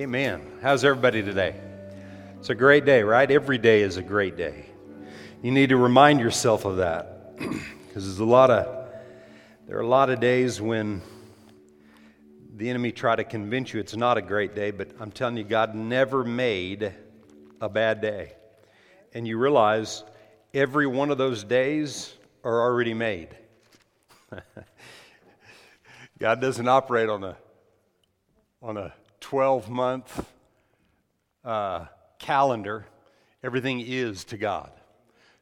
Amen. How's everybody today? It's a great day, right? Every day is a great day. You need to remind yourself of that because there's a lot of there are a lot of days when the enemy try to convince you it's not a great day, but I'm telling you God never made a bad day. And you realize every one of those days are already made. God doesn't operate on a on a 12 month uh, calendar. Everything is to God.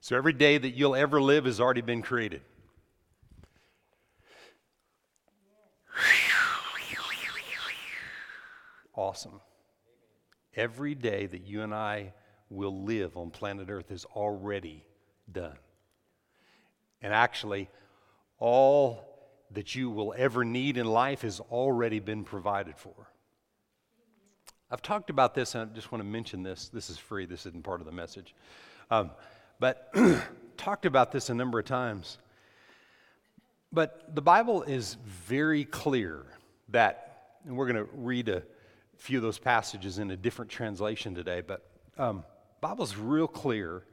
So every day that you'll ever live has already been created. Awesome. Every day that you and I will live on planet Earth is already done. And actually, all that you will ever need in life has already been provided for. I've talked about this, and I just want to mention this. This is free, this isn't part of the message. Um, but talked about this a number of times. But the Bible is very clear that, and we're going to read a few of those passages in a different translation today, but um, Bible's real clear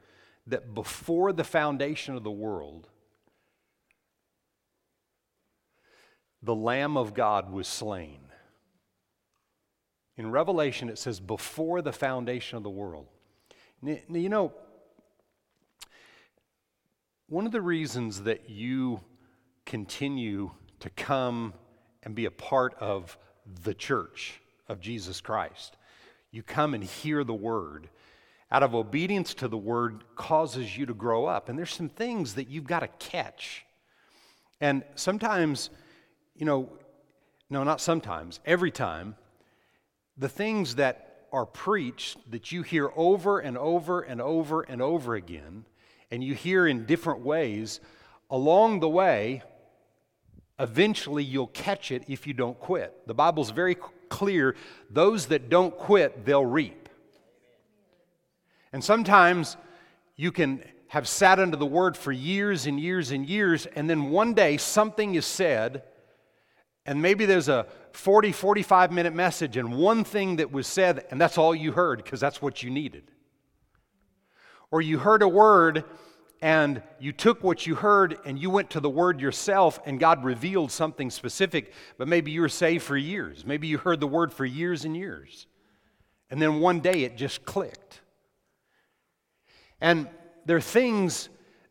that before the foundation of the world, the Lamb of God was slain. In Revelation, it says, before the foundation of the world. Now, you know, one of the reasons that you continue to come and be a part of the church of Jesus Christ, you come and hear the word. Out of obedience to the word causes you to grow up. And there's some things that you've got to catch. And sometimes you know, no, not sometimes, every time, the things that are preached that you hear over and over and over and over again, and you hear in different ways, along the way, eventually you'll catch it if you don't quit. The Bible's very clear those that don't quit, they'll reap. And sometimes you can have sat under the word for years and years and years, and then one day something is said and maybe there's a 40, 45 minute message and one thing that was said, and that's all you heard because that's what you needed. Or you heard a word and you took what you heard and you went to the word yourself and God revealed something specific, but maybe you were saved for years. Maybe you heard the word for years and years. And then one day it just clicked. And there are things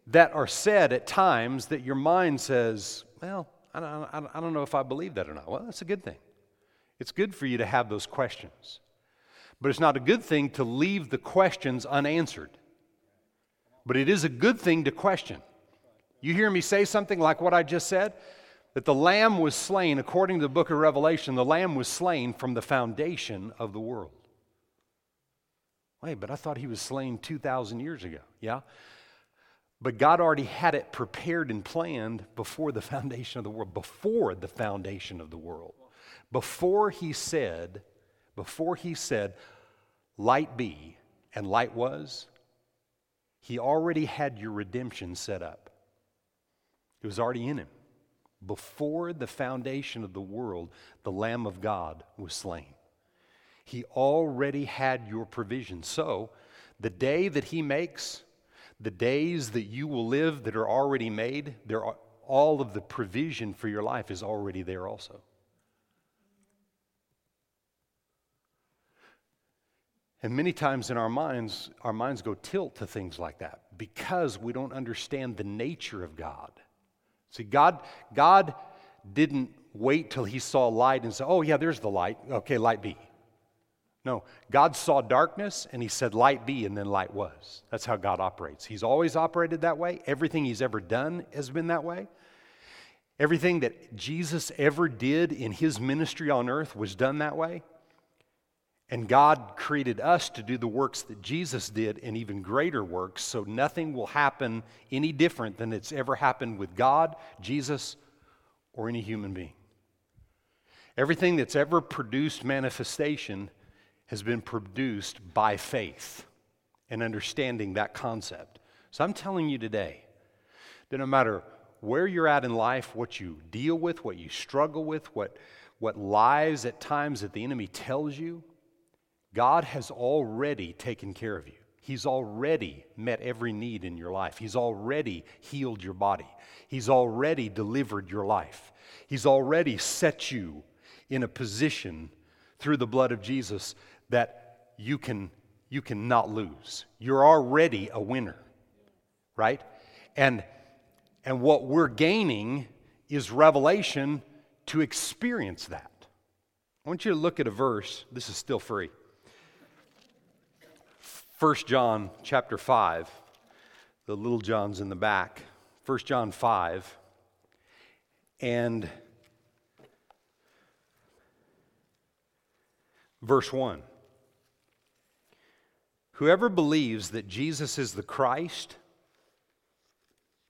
that are said at times that your mind says, well, I don't, I don't know if I believe that or not. Well, that's a good thing. It's good for you to have those questions. But it's not a good thing to leave the questions unanswered. But it is a good thing to question. You hear me say something like what I just said? That the Lamb was slain, according to the book of Revelation, the Lamb was slain from the foundation of the world. Wait, but I thought he was slain 2,000 years ago. Yeah? But God already had it prepared and planned before the foundation of the world, before the foundation of the world. Before he said, before he said, light be, and light was, he already had your redemption set up. It was already in him. Before the foundation of the world, the Lamb of God was slain. He already had your provision. So, the day that he makes, the days that you will live that are already made, there are, all of the provision for your life is already there also. And many times in our minds, our minds go tilt to things like that because we don't understand the nature of God. See, God, God didn't wait till he saw light and say, oh, yeah, there's the light. Okay, light be. No, God saw darkness and he said, Light be, and then light was. That's how God operates. He's always operated that way. Everything he's ever done has been that way. Everything that Jesus ever did in his ministry on earth was done that way. And God created us to do the works that Jesus did and even greater works, so nothing will happen any different than it's ever happened with God, Jesus, or any human being. Everything that's ever produced manifestation has been produced by faith and understanding that concept. So I'm telling you today that no matter where you're at in life, what you deal with, what you struggle with, what, what lies at times that the enemy tells you, God has already taken care of you. He's already met every need in your life. He's already healed your body. He's already delivered your life. He's already set you in a position through the blood of Jesus that you can you cannot lose. You're already a winner. Right? And and what we're gaining is revelation to experience that. I want you to look at a verse. This is still free. 1 John chapter 5. The little John's in the back. 1 John 5. And verse 1. Whoever believes that Jesus is the Christ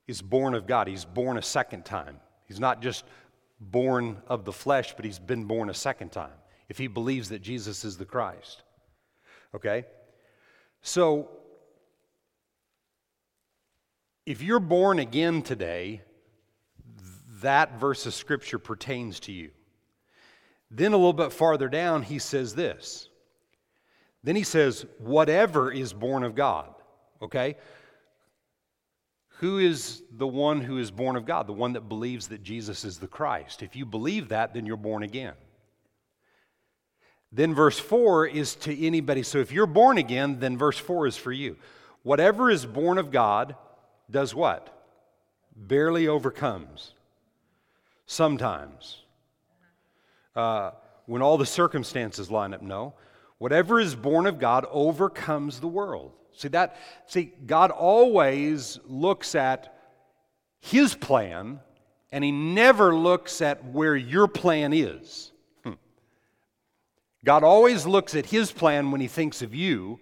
is born of God. He's born a second time. He's not just born of the flesh, but he's been born a second time if he believes that Jesus is the Christ. Okay? So, if you're born again today, that verse of Scripture pertains to you. Then a little bit farther down, he says this. Then he says, whatever is born of God. Okay? Who is the one who is born of God? The one that believes that Jesus is the Christ. If you believe that, then you're born again. Then verse 4 is to anybody. So if you're born again, then verse 4 is for you. Whatever is born of God does what? Barely overcomes. Sometimes. Uh, when all the circumstances line up, no. Whatever is born of God overcomes the world. See that see God always looks at his plan and he never looks at where your plan is. Hmm. God always looks at his plan when he thinks of you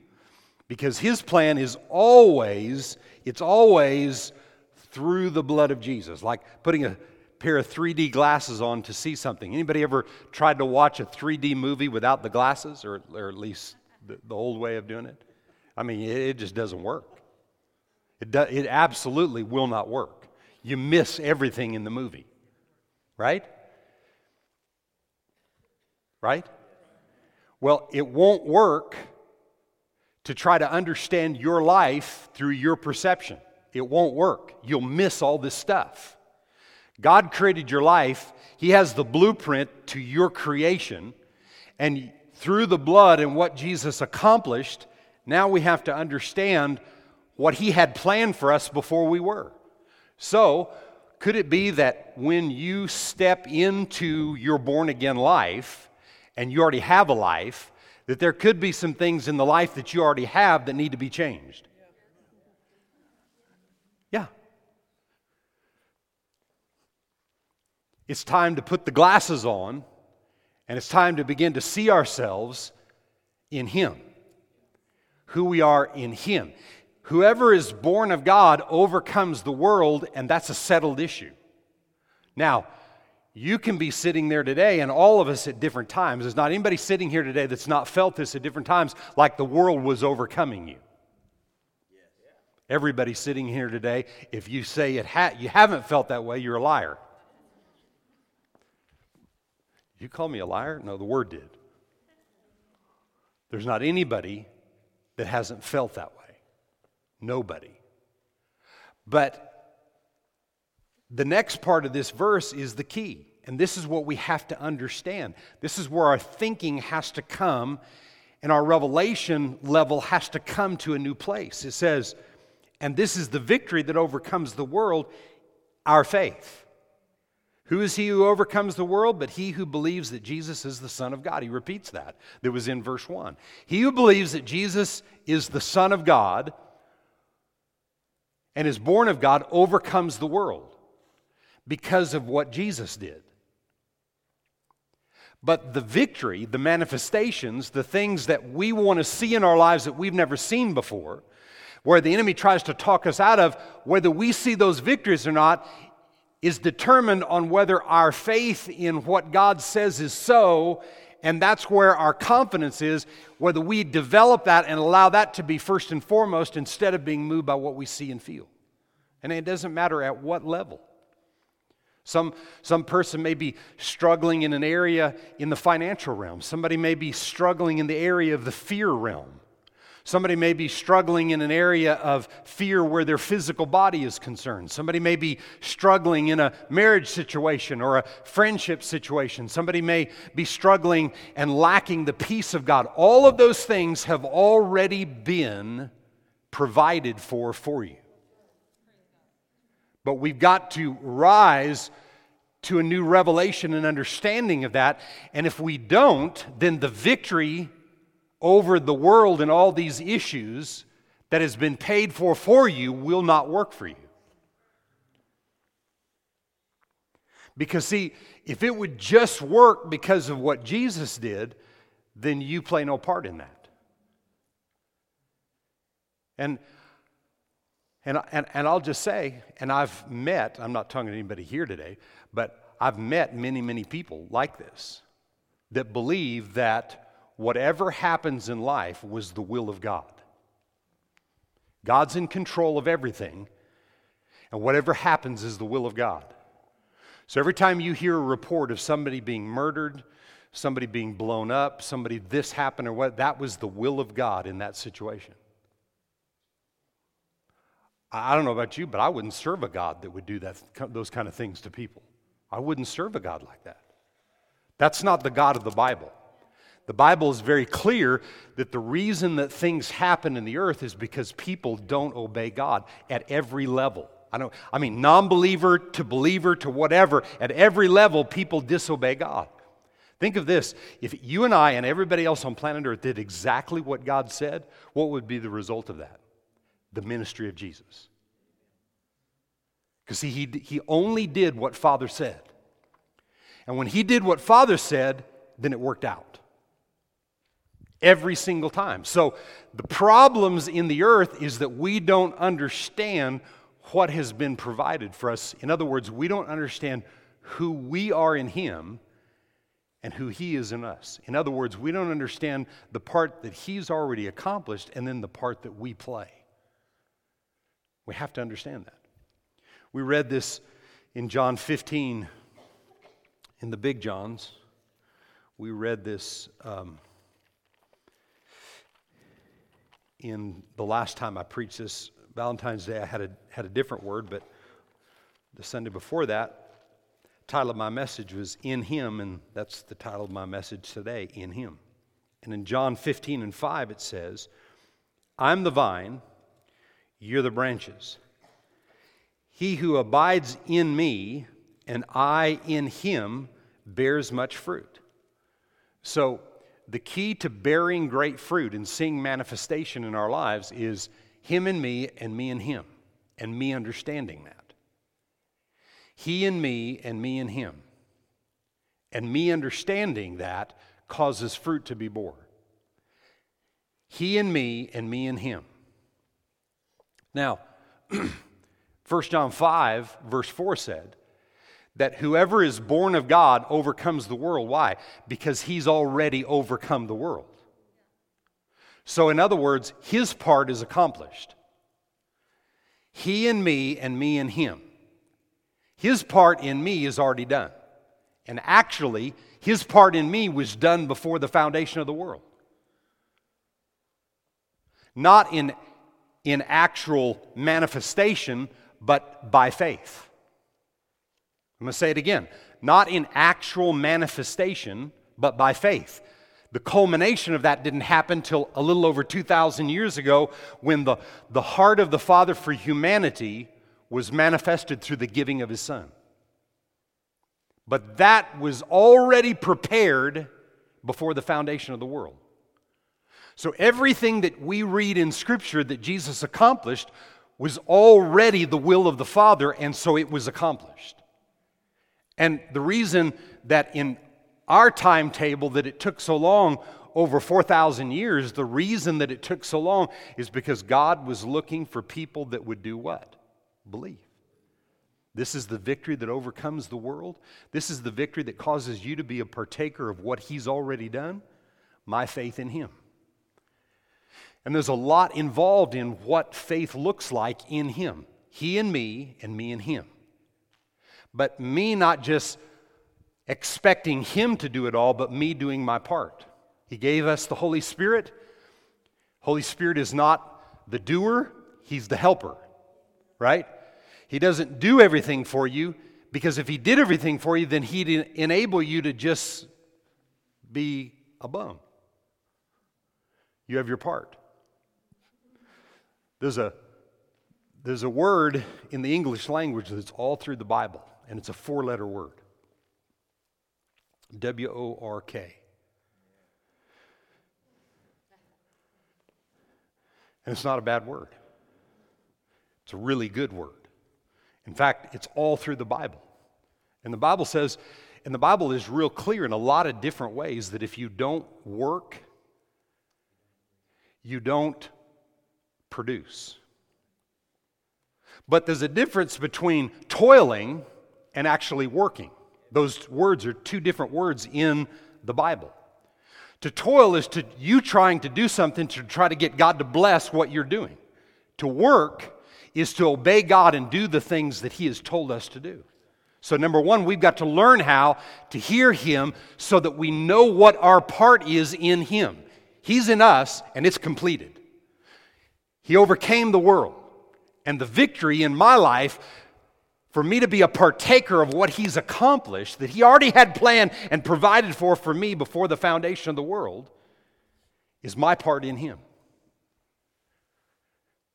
because his plan is always it's always through the blood of Jesus. Like putting a pair of 3D glasses on to see something. Anybody ever tried to watch a 3D movie without the glasses or, or at least the, the old way of doing it? I mean, it, it just doesn't work. It, do, it absolutely will not work. You miss everything in the movie, right? Right? Well, it won't work to try to understand your life through your perception. It won't work. You'll miss all this stuff. God created your life, He has the blueprint to your creation, and through the blood and what Jesus accomplished, now we have to understand what He had planned for us before we were. So, could it be that when you step into your born again life, and you already have a life, that there could be some things in the life that you already have that need to be changed? Yeah. It's time to put the glasses on, and it's time to begin to see ourselves in Him who we are in Him. Whoever is born of God overcomes the world, and that's a settled issue. Now, you can be sitting there today, and all of us at different times. There's not anybody sitting here today that's not felt this at different times, like the world was overcoming you. Everybody sitting here today, if you say it ha- you haven't felt that way, you're a liar. You call me a liar? No, the word did. There's not anybody that hasn't felt that way. Nobody. But the next part of this verse is the key. And this is what we have to understand. This is where our thinking has to come and our revelation level has to come to a new place. It says, and this is the victory that overcomes the world, our faith. Who is he who overcomes the world? But he who believes that Jesus is the Son of God. He repeats that. That was in verse 1. He who believes that Jesus is the Son of God and is born of God overcomes the world because of what Jesus did. But the victory, the manifestations, the things that we want to see in our lives that we've never seen before, where the enemy tries to talk us out of, whether we see those victories or not, is determined on whether our faith in what God says is so, and that's where our confidence is, whether we develop that and allow that to be first and foremost instead of being moved by what we see and feel. And it doesn't matter at what level. Some, some person may be struggling in an area in the financial realm. Somebody may be struggling in the area of the fear realm. Somebody may be struggling in an area of fear where their physical body is concerned. Somebody may be struggling in a marriage situation or a friendship situation. Somebody may be struggling and lacking the peace of God. All of those things have already been provided for for you. But we've got to rise to a new revelation and understanding of that. And if we don't, then the victory over the world and all these issues that has been paid for for you will not work for you. Because, see, if it would just work because of what Jesus did, then you play no part in that. And and, and, and I'll just say, and I've met, I'm not talking to anybody here today, but I've met many, many people like this that believe that whatever happens in life was the will of God. God's in control of everything, and whatever happens is the will of God. So every time you hear a report of somebody being murdered, somebody being blown up, somebody this happened or what, that was the will of God in that situation. I don't know about you, but I wouldn't serve a God that would do that, those kind of things to people. I wouldn't serve a God like that. That's not the God of the Bible. The Bible is very clear that the reason that things happen in the earth is because people don't obey God at every level. I, don't, I mean, non believer to believer to whatever, at every level, people disobey God. Think of this if you and I and everybody else on planet Earth did exactly what God said, what would be the result of that? the ministry of Jesus. Because see, he, he only did what Father said. And when he did what Father said, then it worked out. Every single time. So the problems in the earth is that we don't understand what has been provided for us. In other words, we don't understand who we are in Him and who He is in us. In other words, we don't understand the part that He's already accomplished and then the part that we play. We have to understand that. We read this in John 15 in the Big Johns. We read this um, in the last time I preached this Valentine's Day. I had a, had a different word, but the Sunday before that, title of my message was In Him, and that's the title of my message today, In Him. And in John 15 and 5, it says, I'm the vine you're the branches. He who abides in me and I in him bears much fruit. So, the key to bearing great fruit and seeing manifestation in our lives is him and me and me and him, and me understanding that. He and me and me and him. And me understanding that causes fruit to be born. He and me and me and him. Now, 1 John 5, verse 4 said that whoever is born of God overcomes the world. Why? Because he's already overcome the world. So, in other words, his part is accomplished. He and me, and me and him. His part in me is already done. And actually, his part in me was done before the foundation of the world. Not in in actual manifestation, but by faith. I'm going to say it again not in actual manifestation, but by faith. The culmination of that didn't happen till a little over 2,000 years ago when the, the heart of the Father for humanity was manifested through the giving of His Son. But that was already prepared before the foundation of the world. So everything that we read in Scripture that Jesus accomplished was already the will of the Father, and so it was accomplished. And the reason that in our timetable that it took so long over 4,000 years, the reason that it took so long is because God was looking for people that would do what? Believe. This is the victory that overcomes the world. This is the victory that causes you to be a partaker of what He's already done. My faith in Him. And there's a lot involved in what faith looks like in Him. He and me, and me and Him. But me not just expecting Him to do it all, but me doing my part. He gave us the Holy Spirit. Holy Spirit is not the doer, He's the helper, right? He doesn't do everything for you because if He did everything for you, then He'd enable you to just be a bum. You have your part. There's a, there's a word in the English language that's all through the Bible, and it's a four letter word W O R K. And it's not a bad word, it's a really good word. In fact, it's all through the Bible. And the Bible says, and the Bible is real clear in a lot of different ways that if you don't work, you don't produce. But there's a difference between toiling and actually working. Those words are two different words in the Bible. To toil is to you trying to do something to try to get God to bless what you're doing. To work is to obey God and do the things that He has told us to do. So, number one, we've got to learn how to hear Him so that we know what our part is in Him. He's in us, and it's completed. He overcame the world. And the victory in my life for me to be a partaker of what he's accomplished, that he already had planned and provided for for me before the foundation of the world, is my part in him.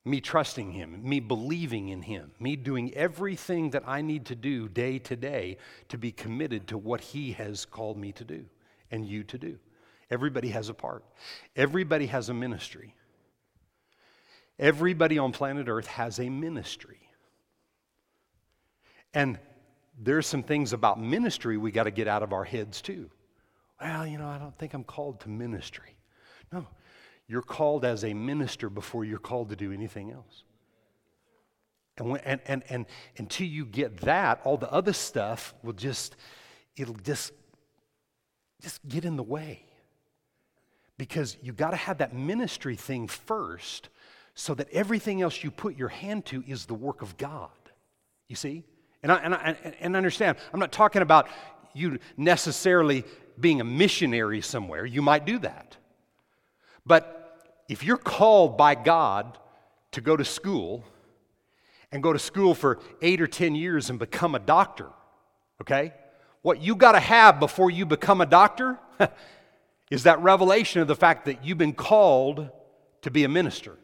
Me trusting him, me believing in him, me doing everything that I need to do day to day to be committed to what he has called me to do and you to do. Everybody has a part, everybody has a ministry. Everybody on planet Earth has a ministry. And there's some things about ministry we got to get out of our heads too. Well, you know, I don't think I'm called to ministry. No, you're called as a minister before you're called to do anything else. And, when, and, and, and until you get that, all the other stuff will just, it'll just, just get in the way. Because you got to have that ministry thing first so that everything else you put your hand to is the work of God. You see? And, I, and, I, and understand, I'm not talking about you necessarily being a missionary somewhere. You might do that. But if you're called by God to go to school and go to school for eight or 10 years and become a doctor, okay? What you got to have before you become a doctor is that revelation of the fact that you've been called to be a minister.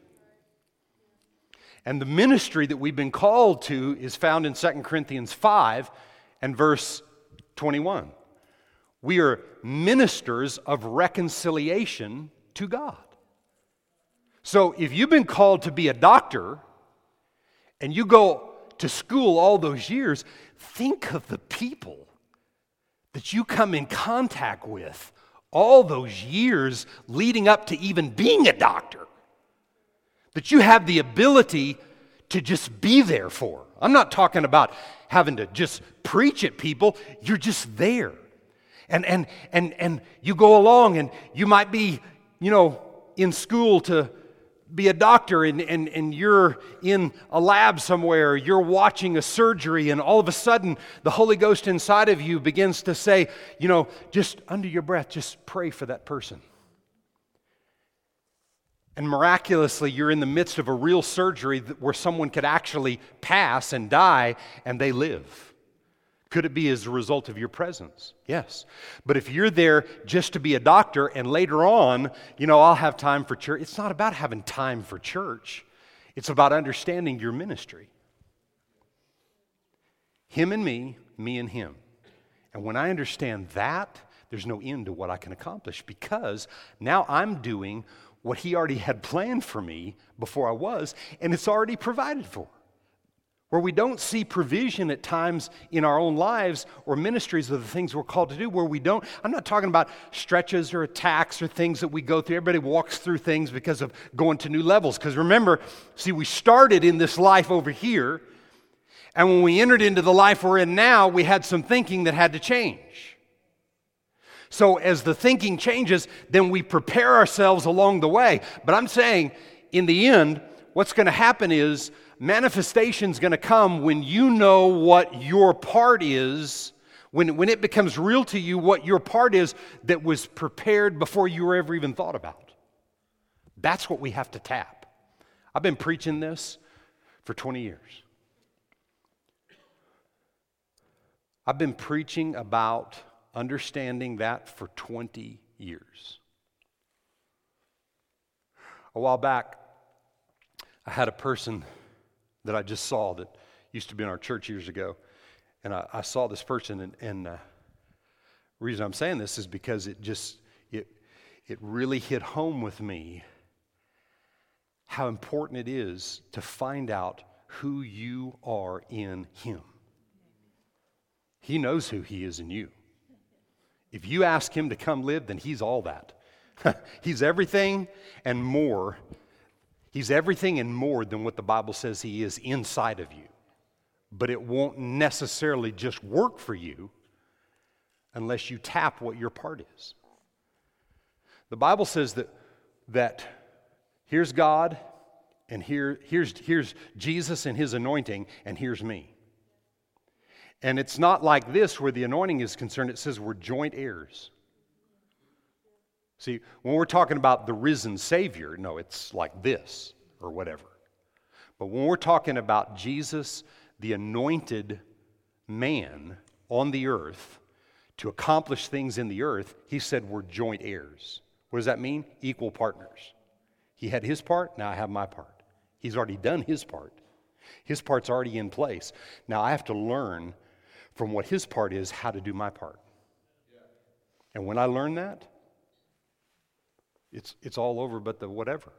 And the ministry that we've been called to is found in 2 Corinthians 5 and verse 21. We are ministers of reconciliation to God. So if you've been called to be a doctor and you go to school all those years, think of the people that you come in contact with all those years leading up to even being a doctor that you have the ability to just be there for. I'm not talking about having to just preach at people, you're just there. And, and, and, and you go along, and you might be, you know, in school to be a doctor and, and, and you're in a lab somewhere, you're watching a surgery, and all of a sudden the Holy Ghost inside of you begins to say, you know, just under your breath, just pray for that person and miraculously you're in the midst of a real surgery where someone could actually pass and die and they live. Could it be as a result of your presence? Yes. But if you're there just to be a doctor and later on, you know, I'll have time for church, it's not about having time for church, it's about understanding your ministry. Him and me, me and him. And when I understand that, there's no end to what I can accomplish because now I'm doing what He already had planned for me before I was, and it's already provided for. Where we don't see provision at times in our own lives or ministries of the things we're called to do, where we don't, I'm not talking about stretches or attacks or things that we go through. Everybody walks through things because of going to new levels. Because remember, see, we started in this life over here, and when we entered into the life we're in now, we had some thinking that had to change. So as the thinking changes, then we prepare ourselves along the way. But I'm saying, in the end, what's going to happen is manifestation's going to come when you know what your part is, when, when it becomes real to you what your part is that was prepared before you were ever even thought about. That's what we have to tap. I've been preaching this for 20 years. I've been preaching about understanding that for 20 years. A while back, I had a person that I just saw that used to be in our church years ago. And I, I saw this person, and, and uh, reason I'm saying this is because it just, it, it really hit home with me how important it is to find out who you are in Him. He knows who He is in you. If you ask Him to come live, then He's all that. he's everything and more. He's everything and more than what the Bible says He is inside of you. But it won't necessarily just work for you unless you tap what your part is. The Bible says that, that here's God, and here, here's, here's Jesus and his anointing, and here's me. And it's not like this where the anointing is concerned, it says we're joint heirs. See, when we're talking about the risen Savior, no, it's like this or whatever. But when we're talking about Jesus, the anointed man on the earth, to accomplish things in the earth, he said we're joint heirs. What does that mean? Equal partners. He had his part, now I have my part. He's already done his part. His part's already in place. Now I have to learn from what his part is how to do my part. And when I learn that, it's, it's all over but the whatever.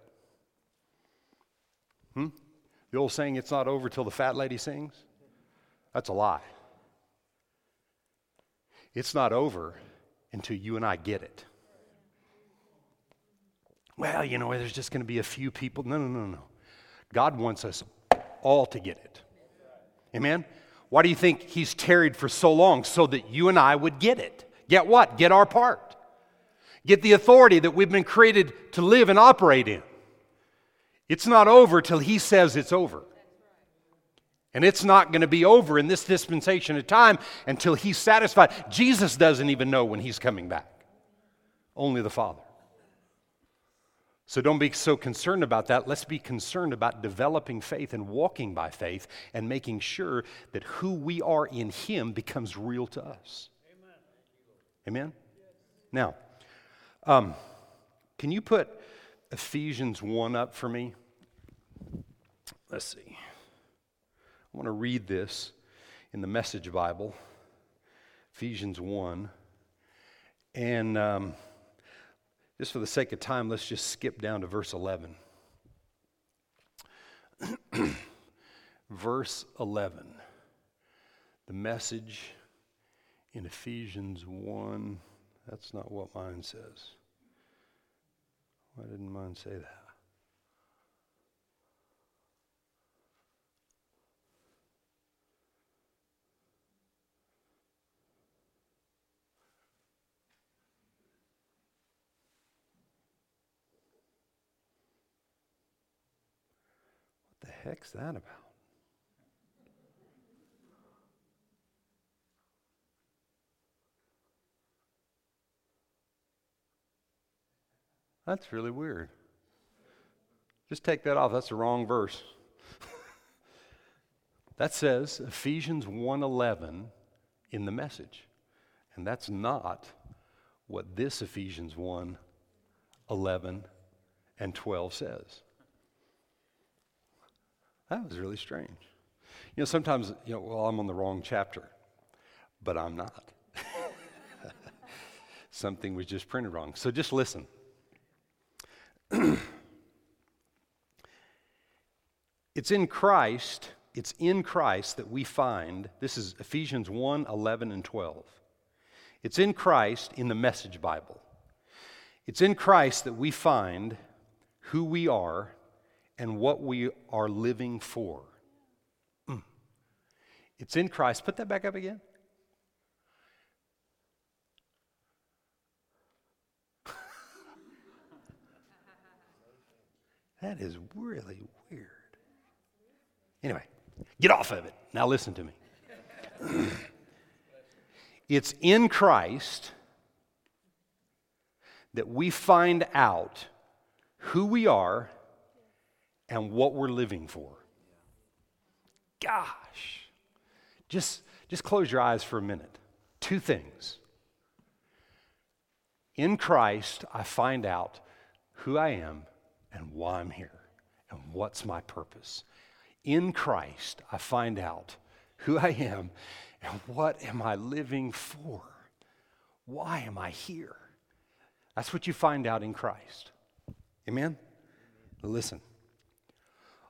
Hmm? The old saying, it's not over till the fat lady sings? That's a lie. It's not over until you and I get it. Well, you know, there's just going to be a few people. No, no, no, no. God wants us all to get it. Amen? Why do you think He's tarried for so long? So that you and I would get it. Get what? Get our part. Get the authority that we've been created to live and operate in. It's not over till He says it's over. And it's not going to be over in this dispensation of time until He's satisfied. Jesus doesn't even know when He's coming back, only the Father. So don't be so concerned about that. Let's be concerned about developing faith and walking by faith and making sure that who we are in Him becomes real to us. Amen? Now, um, can you put Ephesians 1 up for me? Let's see. I want to read this in the Message Bible, Ephesians 1. And um, just for the sake of time, let's just skip down to verse 11. verse 11. The message in Ephesians 1. That's not what mine says. Why didn't mine say that? Heck's that about? That's really weird. Just take that off. That's the wrong verse. that says Ephesians 1:11 in the message. And that's not what this Ephesians 1 11 and 12 says. That was really strange. You know, sometimes, you know, well, I'm on the wrong chapter, but I'm not. Something was just printed wrong. So just listen. it's in Christ, it's in Christ that we find, this is Ephesians 1 11 and 12. It's in Christ in the Message Bible. It's in Christ that we find who we are and what we are living for. Mm. It's in Christ. Put that back up again. That is really weird. Anyway, get off of it. Now listen to me. it's in Christ that we find out who we are and what we're living for. Gosh. Just, just close your eyes for a minute. Two things. In Christ, I find out who I am and why I'm here and what's my purpose. In Christ, I find out who I am and what am I living for? Why am I here? That's what you find out in Christ. Amen? Listen.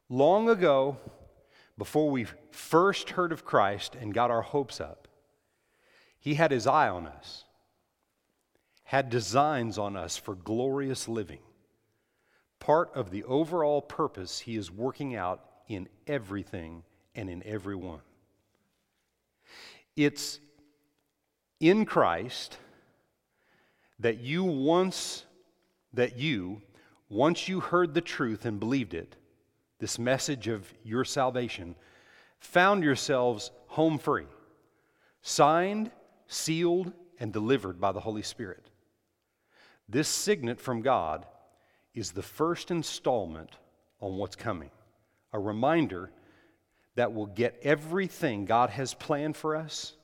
Long ago, before we first heard of Christ and got our hopes up, He had His eye on us, had designs on us for glorious living. Part of the overall purpose He is working out in everything and in everyone. It's in Christ that you once, that you, once you heard the truth and believed it, this message of your salvation, found yourselves home free, signed, sealed, and delivered by the Holy Spirit. This signet from God is the first installment on what's coming, a reminder that will get everything God has planned for us,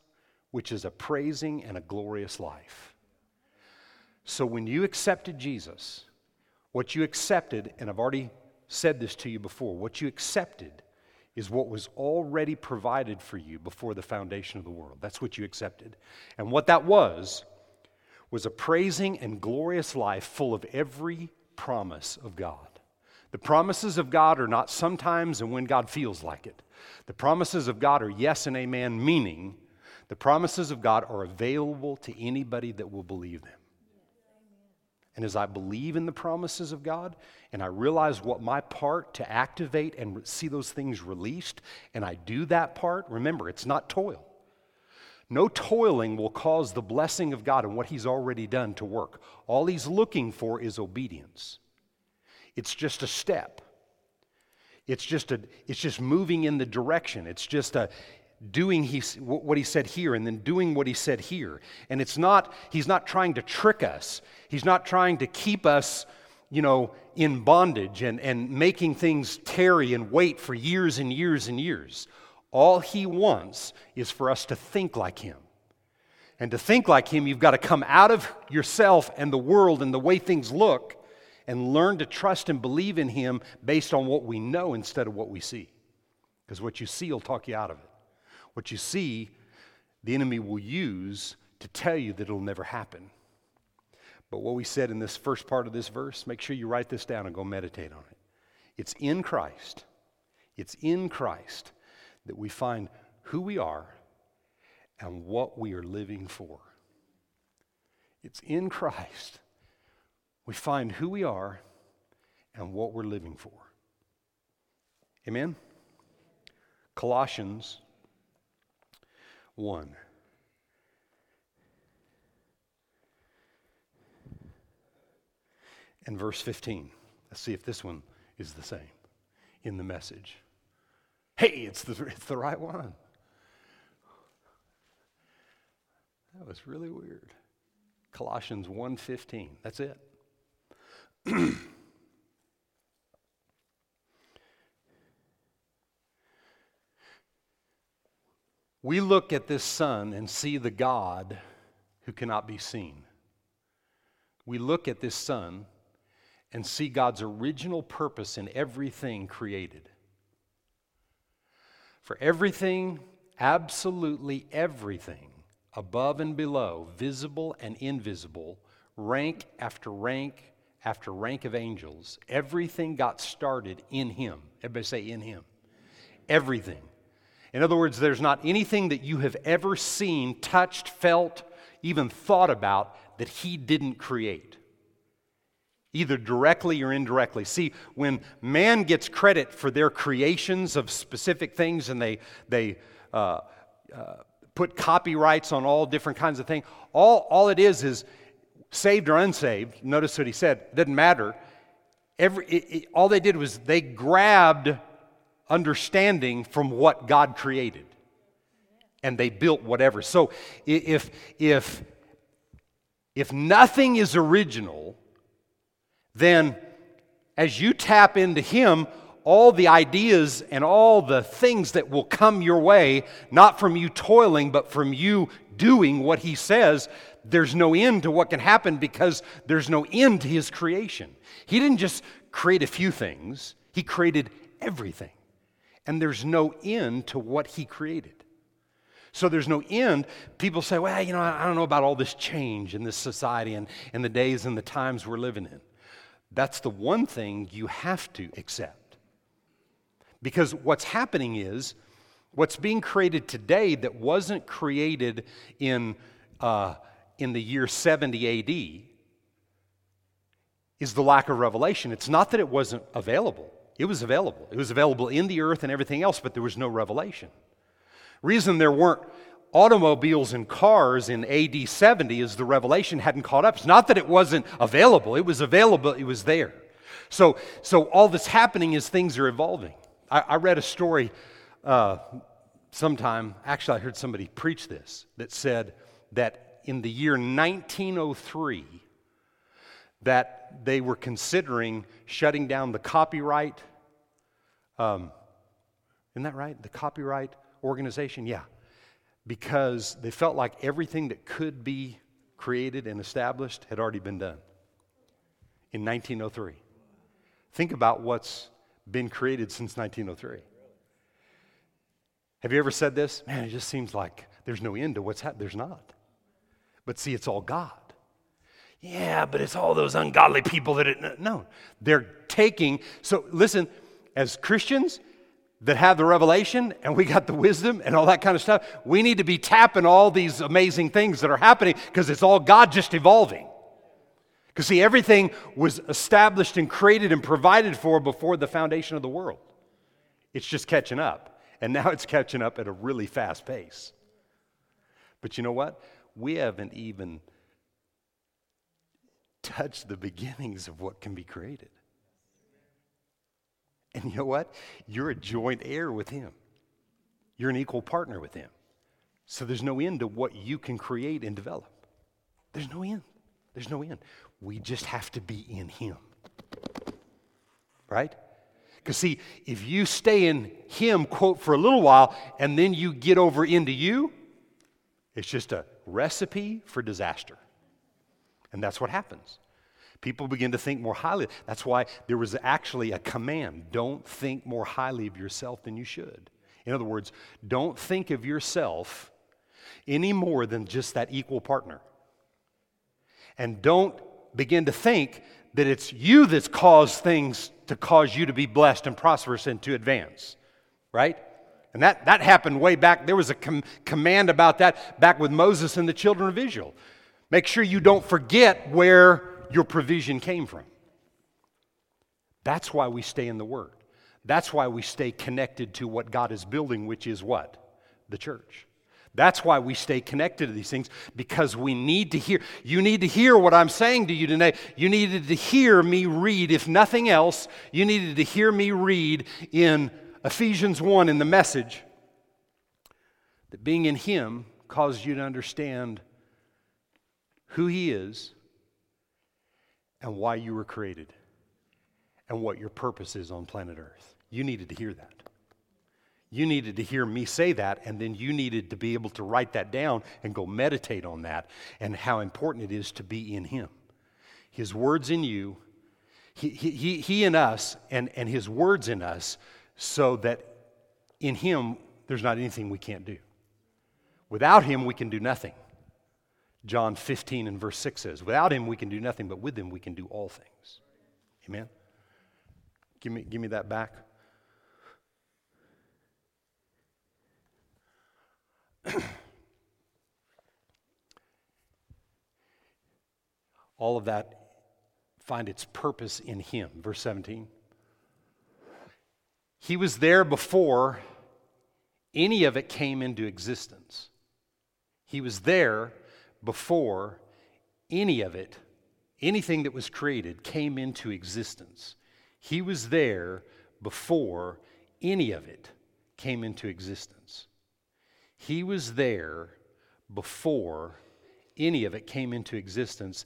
which is a praising and a glorious life. So when you accepted Jesus, what you accepted, and I've already said this to you before, what you accepted is what was already provided for you before the foundation of the world. That's what you accepted. And what that was, was a praising and glorious life full of every promise of God. The promises of God are not sometimes and when God feels like it. The promises of God are yes and amen, meaning the promises of God are available to anybody that will believe them. And as I believe in the promises of God and I realize what my part to activate and see those things released, and I do that part, remember, it's not toil. No toiling will cause the blessing of God and what He's already done to work. All He's looking for is obedience. It's just a step. It's just a it's just moving in the direction. It's just a doing he, what he said here and then doing what he said here. And it's not, he's not trying to trick us. He's not trying to keep us, you know, in bondage and, and making things tarry and wait for years and years and years. All he wants is for us to think like him. And to think like him, you've got to come out of yourself and the world and the way things look and learn to trust and believe in him based on what we know instead of what we see. Because what you see will talk you out of it. What you see, the enemy will use to tell you that it'll never happen. But what we said in this first part of this verse, make sure you write this down and go meditate on it. It's in Christ, it's in Christ that we find who we are and what we are living for. It's in Christ we find who we are and what we're living for. Amen? Colossians 1. And verse 15. Let's see if this one is the same in the message. Hey, it's the, it's the right one. That was really weird. Colossians 1:15. That's it. we look at this Son and see the God who cannot be seen. We look at this Son and see God's original purpose in everything created. For everything, absolutely everything, above and below, visible and invisible, rank after rank after rank of angels, everything got started in Him. Everybody say, in Him. Everything. In other words, there's not anything that you have ever seen, touched, felt, even thought about that He didn't create, either directly or indirectly. See, when man gets credit for their creations of specific things and they, they uh, uh, put copyrights on all different kinds of things, all, all it is is saved or unsaved. Notice what he said, doesn't matter. Every, it, it, all they did was they grabbed understanding from what God created. And they built whatever. So if, if, if nothing is original, then as you tap into Him, all the ideas and all the things that will come your way, not from you toiling, but from you doing what He says, there's no end to what can happen because there's no end to His creation. He didn't just create a few things, He created everything. And there's no end to what He created. So there's no end. People say, well, you know, I don't know about all this change in this society and, and the days and the times we're living in. That's the one thing you have to accept. Because what's happening is, what's being created today that wasn't created in, uh, in the year 70 AD is the lack of revelation. It's not that it wasn't available, it was available. It was available in the earth and everything else, but there was no revelation. Reason there weren't automobiles and cars in AD 70 is the revelation hadn't caught up. It's not that it wasn't available, it was available, it was there. So, so all that's happening is things are evolving. I, I read a story uh, sometime, actually, I heard somebody preach this that said that in the year 1903, that they were considering shutting down the copyright. Um, isn't that right? The copyright organization? Yeah because they felt like everything that could be created and established had already been done in 1903. Think about what's been created since 1903. Have you ever said this? Man, it just seems like there's no end to what's happened. There's not. But see, it's all God. Yeah, but it's all those ungodly people that it. No, they're taking. So listen, as Christians, that have the revelation and we got the wisdom and all that kind of stuff, we need to be tapping all these amazing things that are happening because it's all God just evolving. Because, see, everything was established and created and provided for before the foundation of the world. It's just catching up. And now it's catching up at a really fast pace. But you know what? We haven't even touched the beginnings of what can be created. And you know what? You're a joint heir with Him, you're an equal partner with Him. So there's no end to what you can create and develop. There's no end. There's no end. We just have to be in Him. Right? Because, see, if you stay in Him, quote, for a little while, and then you get over into you, it's just a recipe for disaster. And that's what happens. People begin to think more highly. That's why there was actually a command don't think more highly of yourself than you should. In other words, don't think of yourself any more than just that equal partner. And don't begin to think that it's you that's caused things to cause you to be blessed and prosperous and to advance, right? And that, that happened way back. There was a com- command about that back with Moses and the children of Israel. Make sure you don't forget where your provision came from. That's why we stay in the Word. That's why we stay connected to what God is building, which is what? The church. That's why we stay connected to these things because we need to hear. You need to hear what I'm saying to you today. You needed to hear me read. If nothing else, you needed to hear me read in Ephesians 1 in the message that being in Him caused you to understand who He is and why you were created and what your purpose is on planet Earth. You needed to hear that. You needed to hear me say that, and then you needed to be able to write that down and go meditate on that and how important it is to be in Him. His words in you, He, he, he in us, and, and His words in us, so that in Him there's not anything we can't do. Without Him, we can do nothing. John 15 and verse 6 says, Without him we can do nothing, but with him we can do all things. Amen? Give me, give me that back. all of that find its purpose in him. Verse 17. He was there before any of it came into existence. He was there before any of it, anything that was created, came into existence. He was there before any of it came into existence. He was there before any of it came into existence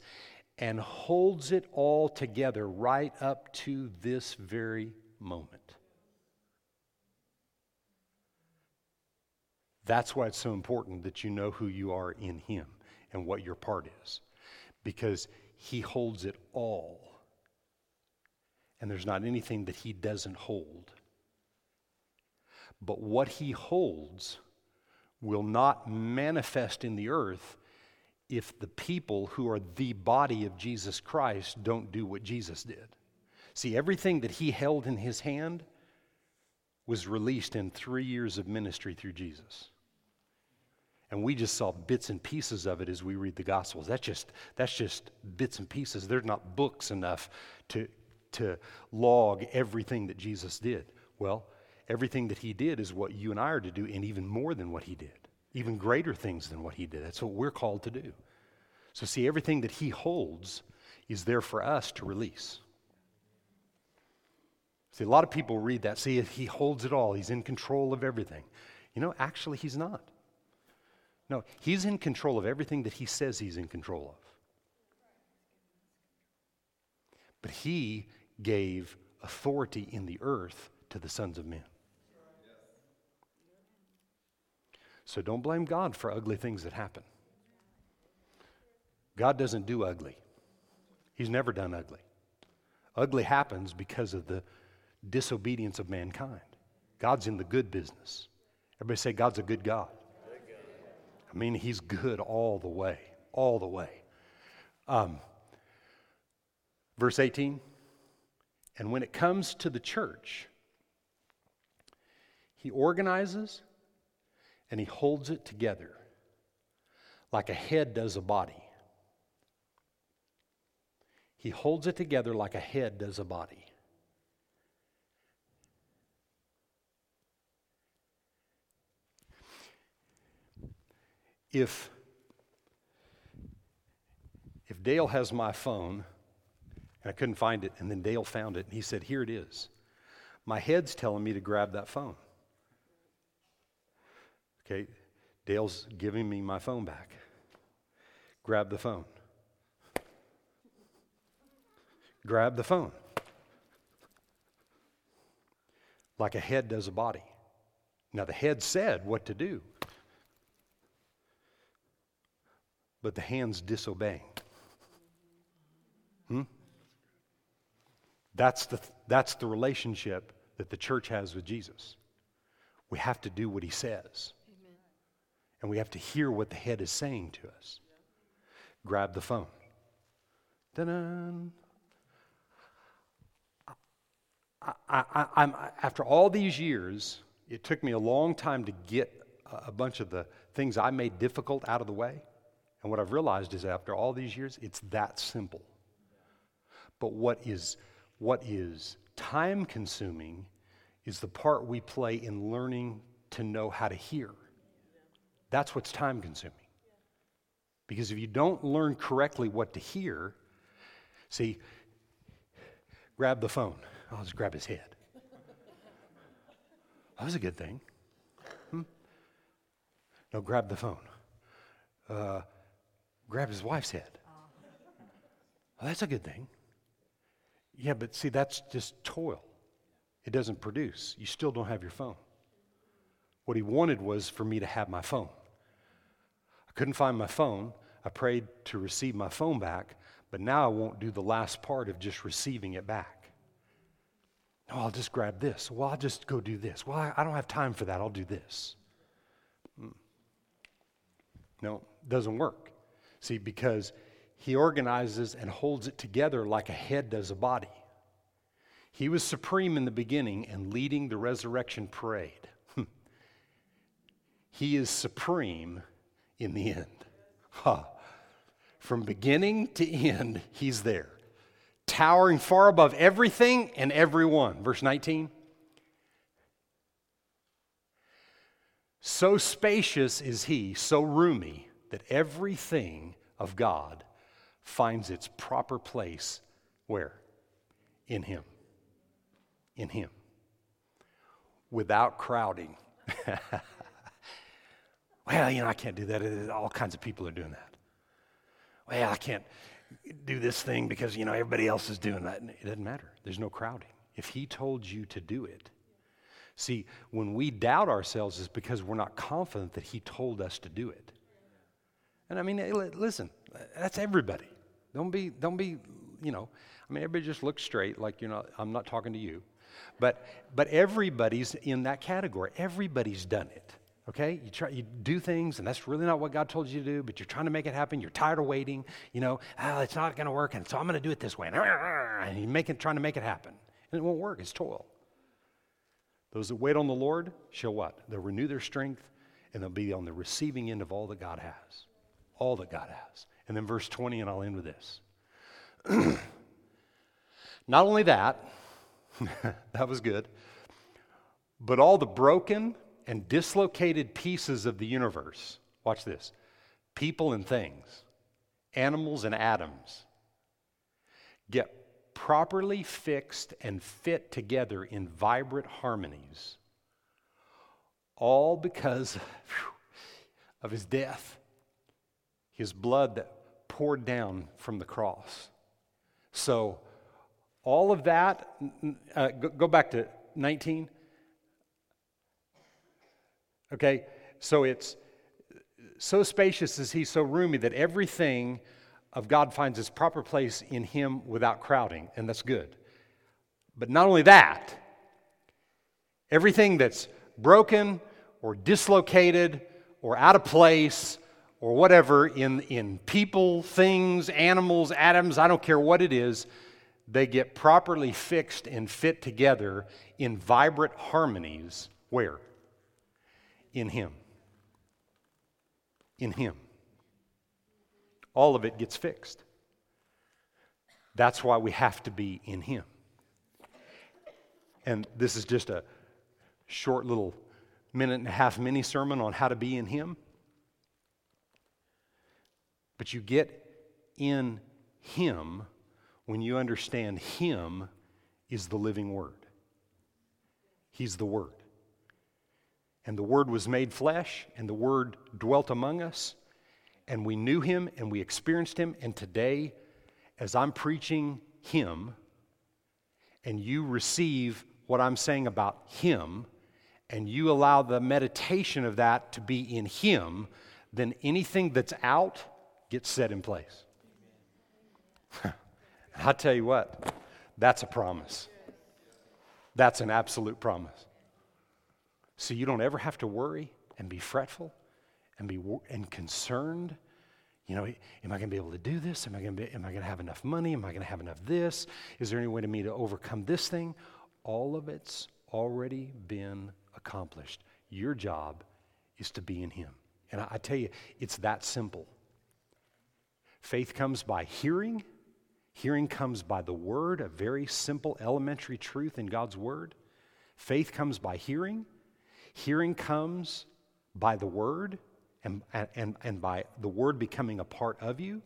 and holds it all together right up to this very moment. That's why it's so important that you know who you are in Him and what your part is, because He holds it all. And there's not anything that He doesn't hold. But what He holds will not manifest in the earth if the people who are the body of Jesus Christ don't do what Jesus did. See, everything that He held in His hand was released in three years of ministry through Jesus. And we just saw bits and pieces of it as we read the Gospels. That's just, that's just bits and pieces. They're not books enough to, to log everything that Jesus did. Well, everything that he did is what you and I are to do, and even more than what he did, even greater things than what he did. That's what we're called to do. So, see, everything that he holds is there for us to release. See, a lot of people read that, see, he holds it all, he's in control of everything. You know, actually, he's not. No, he's in control of everything that he says he's in control of. But he gave authority in the earth to the sons of men. So don't blame God for ugly things that happen. God doesn't do ugly, He's never done ugly. Ugly happens because of the disobedience of mankind. God's in the good business. Everybody say, God's a good God. I mean, he's good all the way, all the way. Um, verse 18 And when it comes to the church, he organizes and he holds it together like a head does a body. He holds it together like a head does a body. If if Dale has my phone and I couldn't find it, and then Dale found it, and he said, Here it is. My head's telling me to grab that phone. Okay, Dale's giving me my phone back. Grab the phone. Grab the phone. Like a head does a body. Now, the head said what to do. But the hands disobeying. Hmm? That's the, that's the relationship that the church has with Jesus. We have to do what he says. Amen. And we have to hear what the head is saying to us. Grab the phone. I, I, I'm, after all these years, it took me a long time to get a bunch of the things I made difficult out of the way. And what I've realized is after all these years, it's that simple. But what is, what is time consuming is the part we play in learning to know how to hear. That's what's time consuming. Because if you don't learn correctly what to hear, see, grab the phone. I'll just grab his head. That was a good thing. Hmm? No, grab the phone. Uh, grab his wife's head. Well, that's a good thing. Yeah, but see, that's just toil. It doesn't produce. You still don't have your phone. What he wanted was for me to have my phone. I couldn't find my phone. I prayed to receive my phone back, but now I won't do the last part of just receiving it back. No, I'll just grab this. Well, I'll just go do this. Well, I, don't have time for that. I'll do this. Hmm. No, doesn't work. See, because he organizes and holds it together like a head does a body. He was supreme in the beginning and leading the resurrection parade. he is supreme in the end. Huh. From beginning to end, he's there, towering far above everything and everyone. Verse 19. So spacious is he, so roomy that everything of God finds its proper place where? In Him. In Him. without crowding. well, you know, I can't do that. All kinds of people are doing that. Well, I can't do this thing because, you know, everybody else is doing that. It doesn't matter. There's no crowding. If He told you to do it, see, when we doubt ourselves, is because we're not confident that He told us to do it. And I mean, listen, that's everybody. Don't be, don't be, you know, I mean, everybody just looks straight, like, you know, I'm not talking to you. But, but everybody's in that category. Everybody's done it. Okay? You try you do things and that's really not what God told you to do, but you're trying to make it happen. You're tired of waiting. You know, oh, it's not going to work, and so I'm going to do it this way. And you're making, trying to make it happen. And it won't work. It's toil. Those that wait on the Lord shall what? They'll renew their strength and they'll be on the receiving end of all that God has. All that God has. And then verse 20, and I'll end with this. Not only that, that was good, but all the broken and dislocated pieces of the universe, watch this people and things, animals and atoms, get properly fixed and fit together in vibrant harmonies, all because of his death, his blood that poured down from the cross. So, all of that, uh, go, go back to 19. Okay, so it's so spacious is he, so roomy that everything of God finds its proper place in him without crowding, and that's good. But not only that, everything that's broken or dislocated or out of place or whatever in, in people, things, animals, atoms, I don't care what it is, they get properly fixed and fit together in vibrant harmonies. Where? In Him. In Him. All of it gets fixed. That's why we have to be in Him. And this is just a short little minute and a half mini sermon on how to be in Him. But you get in Him when you understand Him is the living Word. He's the Word. And the Word was made flesh, and the Word dwelt among us, and we knew Him and we experienced Him. And today, as I'm preaching Him, and you receive what I'm saying about Him, and you allow the meditation of that to be in Him, then anything that's out gets set in place. I tell you what, that's a promise. That's an absolute promise. So you don't ever have to worry and be fretful and be and concerned. You know, am I going to be able to do this? Am I going to am I going to have enough money? Am I going to have enough this? Is there any way to me to overcome this thing? All of it's already been accomplished. Your job is to be in Him. And I, I tell you, it's that simple. Faith comes by hearing Hearing comes by the word, a very simple, elementary truth in God's word. Faith comes by hearing. Hearing comes by the word and, and, and by the word becoming a part of you,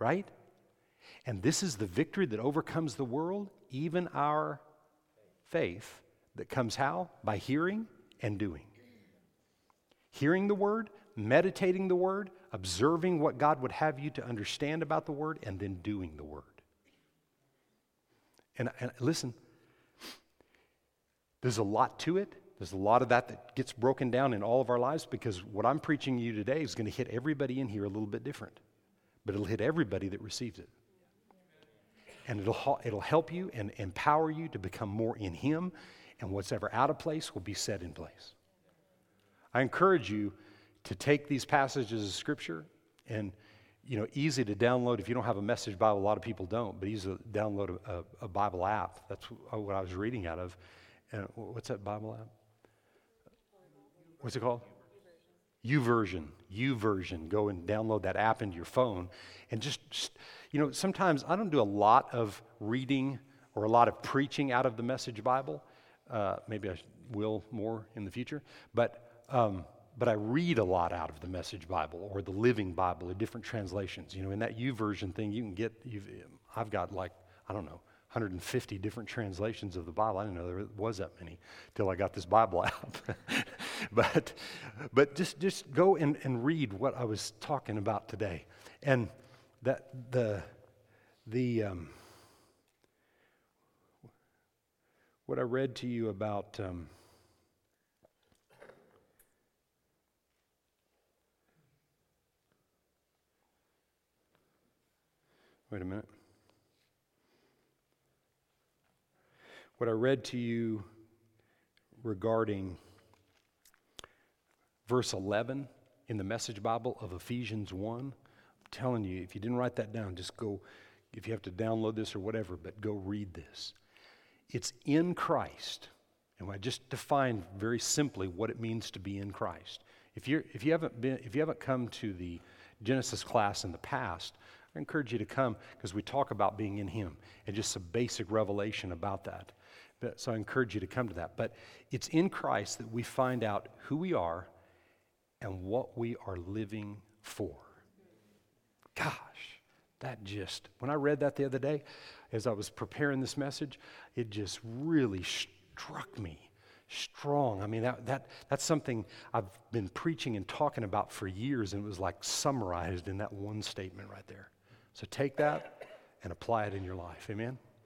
right? And this is the victory that overcomes the world, even our faith that comes how? By hearing and doing. Hearing the word, meditating the word, observing what God would have you to understand about the word, and then doing the word. And, and listen, there's a lot to it. There's a lot of that that gets broken down in all of our lives because what I'm preaching you today is going to hit everybody in here a little bit different. But it'll hit everybody that receives it. And it'll, it'll help you and empower you to become more in Him, and what's ever out of place will be set in place. I encourage you to take these passages of Scripture and you know, easy to download. If you don't have a message Bible, a lot of people don't, but easy to download a, a Bible app. That's what I was reading out of. And what's that Bible app? What's it called? YouVersion. U version. Go and download that app into your phone. And just, you know, sometimes I don't do a lot of reading or a lot of preaching out of the Message Bible. Uh, maybe I will more in the future. But um, but I read a lot out of the Message Bible or the Living Bible or different translations. You know, in that YouVersion thing, you can get, I've got like, I don't know, 150 different translations of the Bible. I didn't know there was that many till I got this Bible out. but but just, just go and, and read what I was talking about today. And that the, the um, what I read to you about. Um, wait a minute. what I read to you regarding verse 11 in the Message Bible of Ephesians 1. I'm telling you, if you didn't write that down, just go, if you have to download this or whatever, but go read this. It's in Christ. And I just defined very simply what it means to be in Christ. If, you're, if, you haven't been, if you haven't come to the Genesis class in the past, I encourage you to come because we talk about being in Him and just some basic revelation about that. But, so I encourage you to come to that. But it's in Christ that we find out who we are and what we are living for. Gosh, that just, when I read that the other day, as I was preparing this message, it just really struck me strong. I mean, that, that, that's something I've been preaching and talking about for years, and it was like summarized in that one statement right there. So take that and apply it in your life. Amen?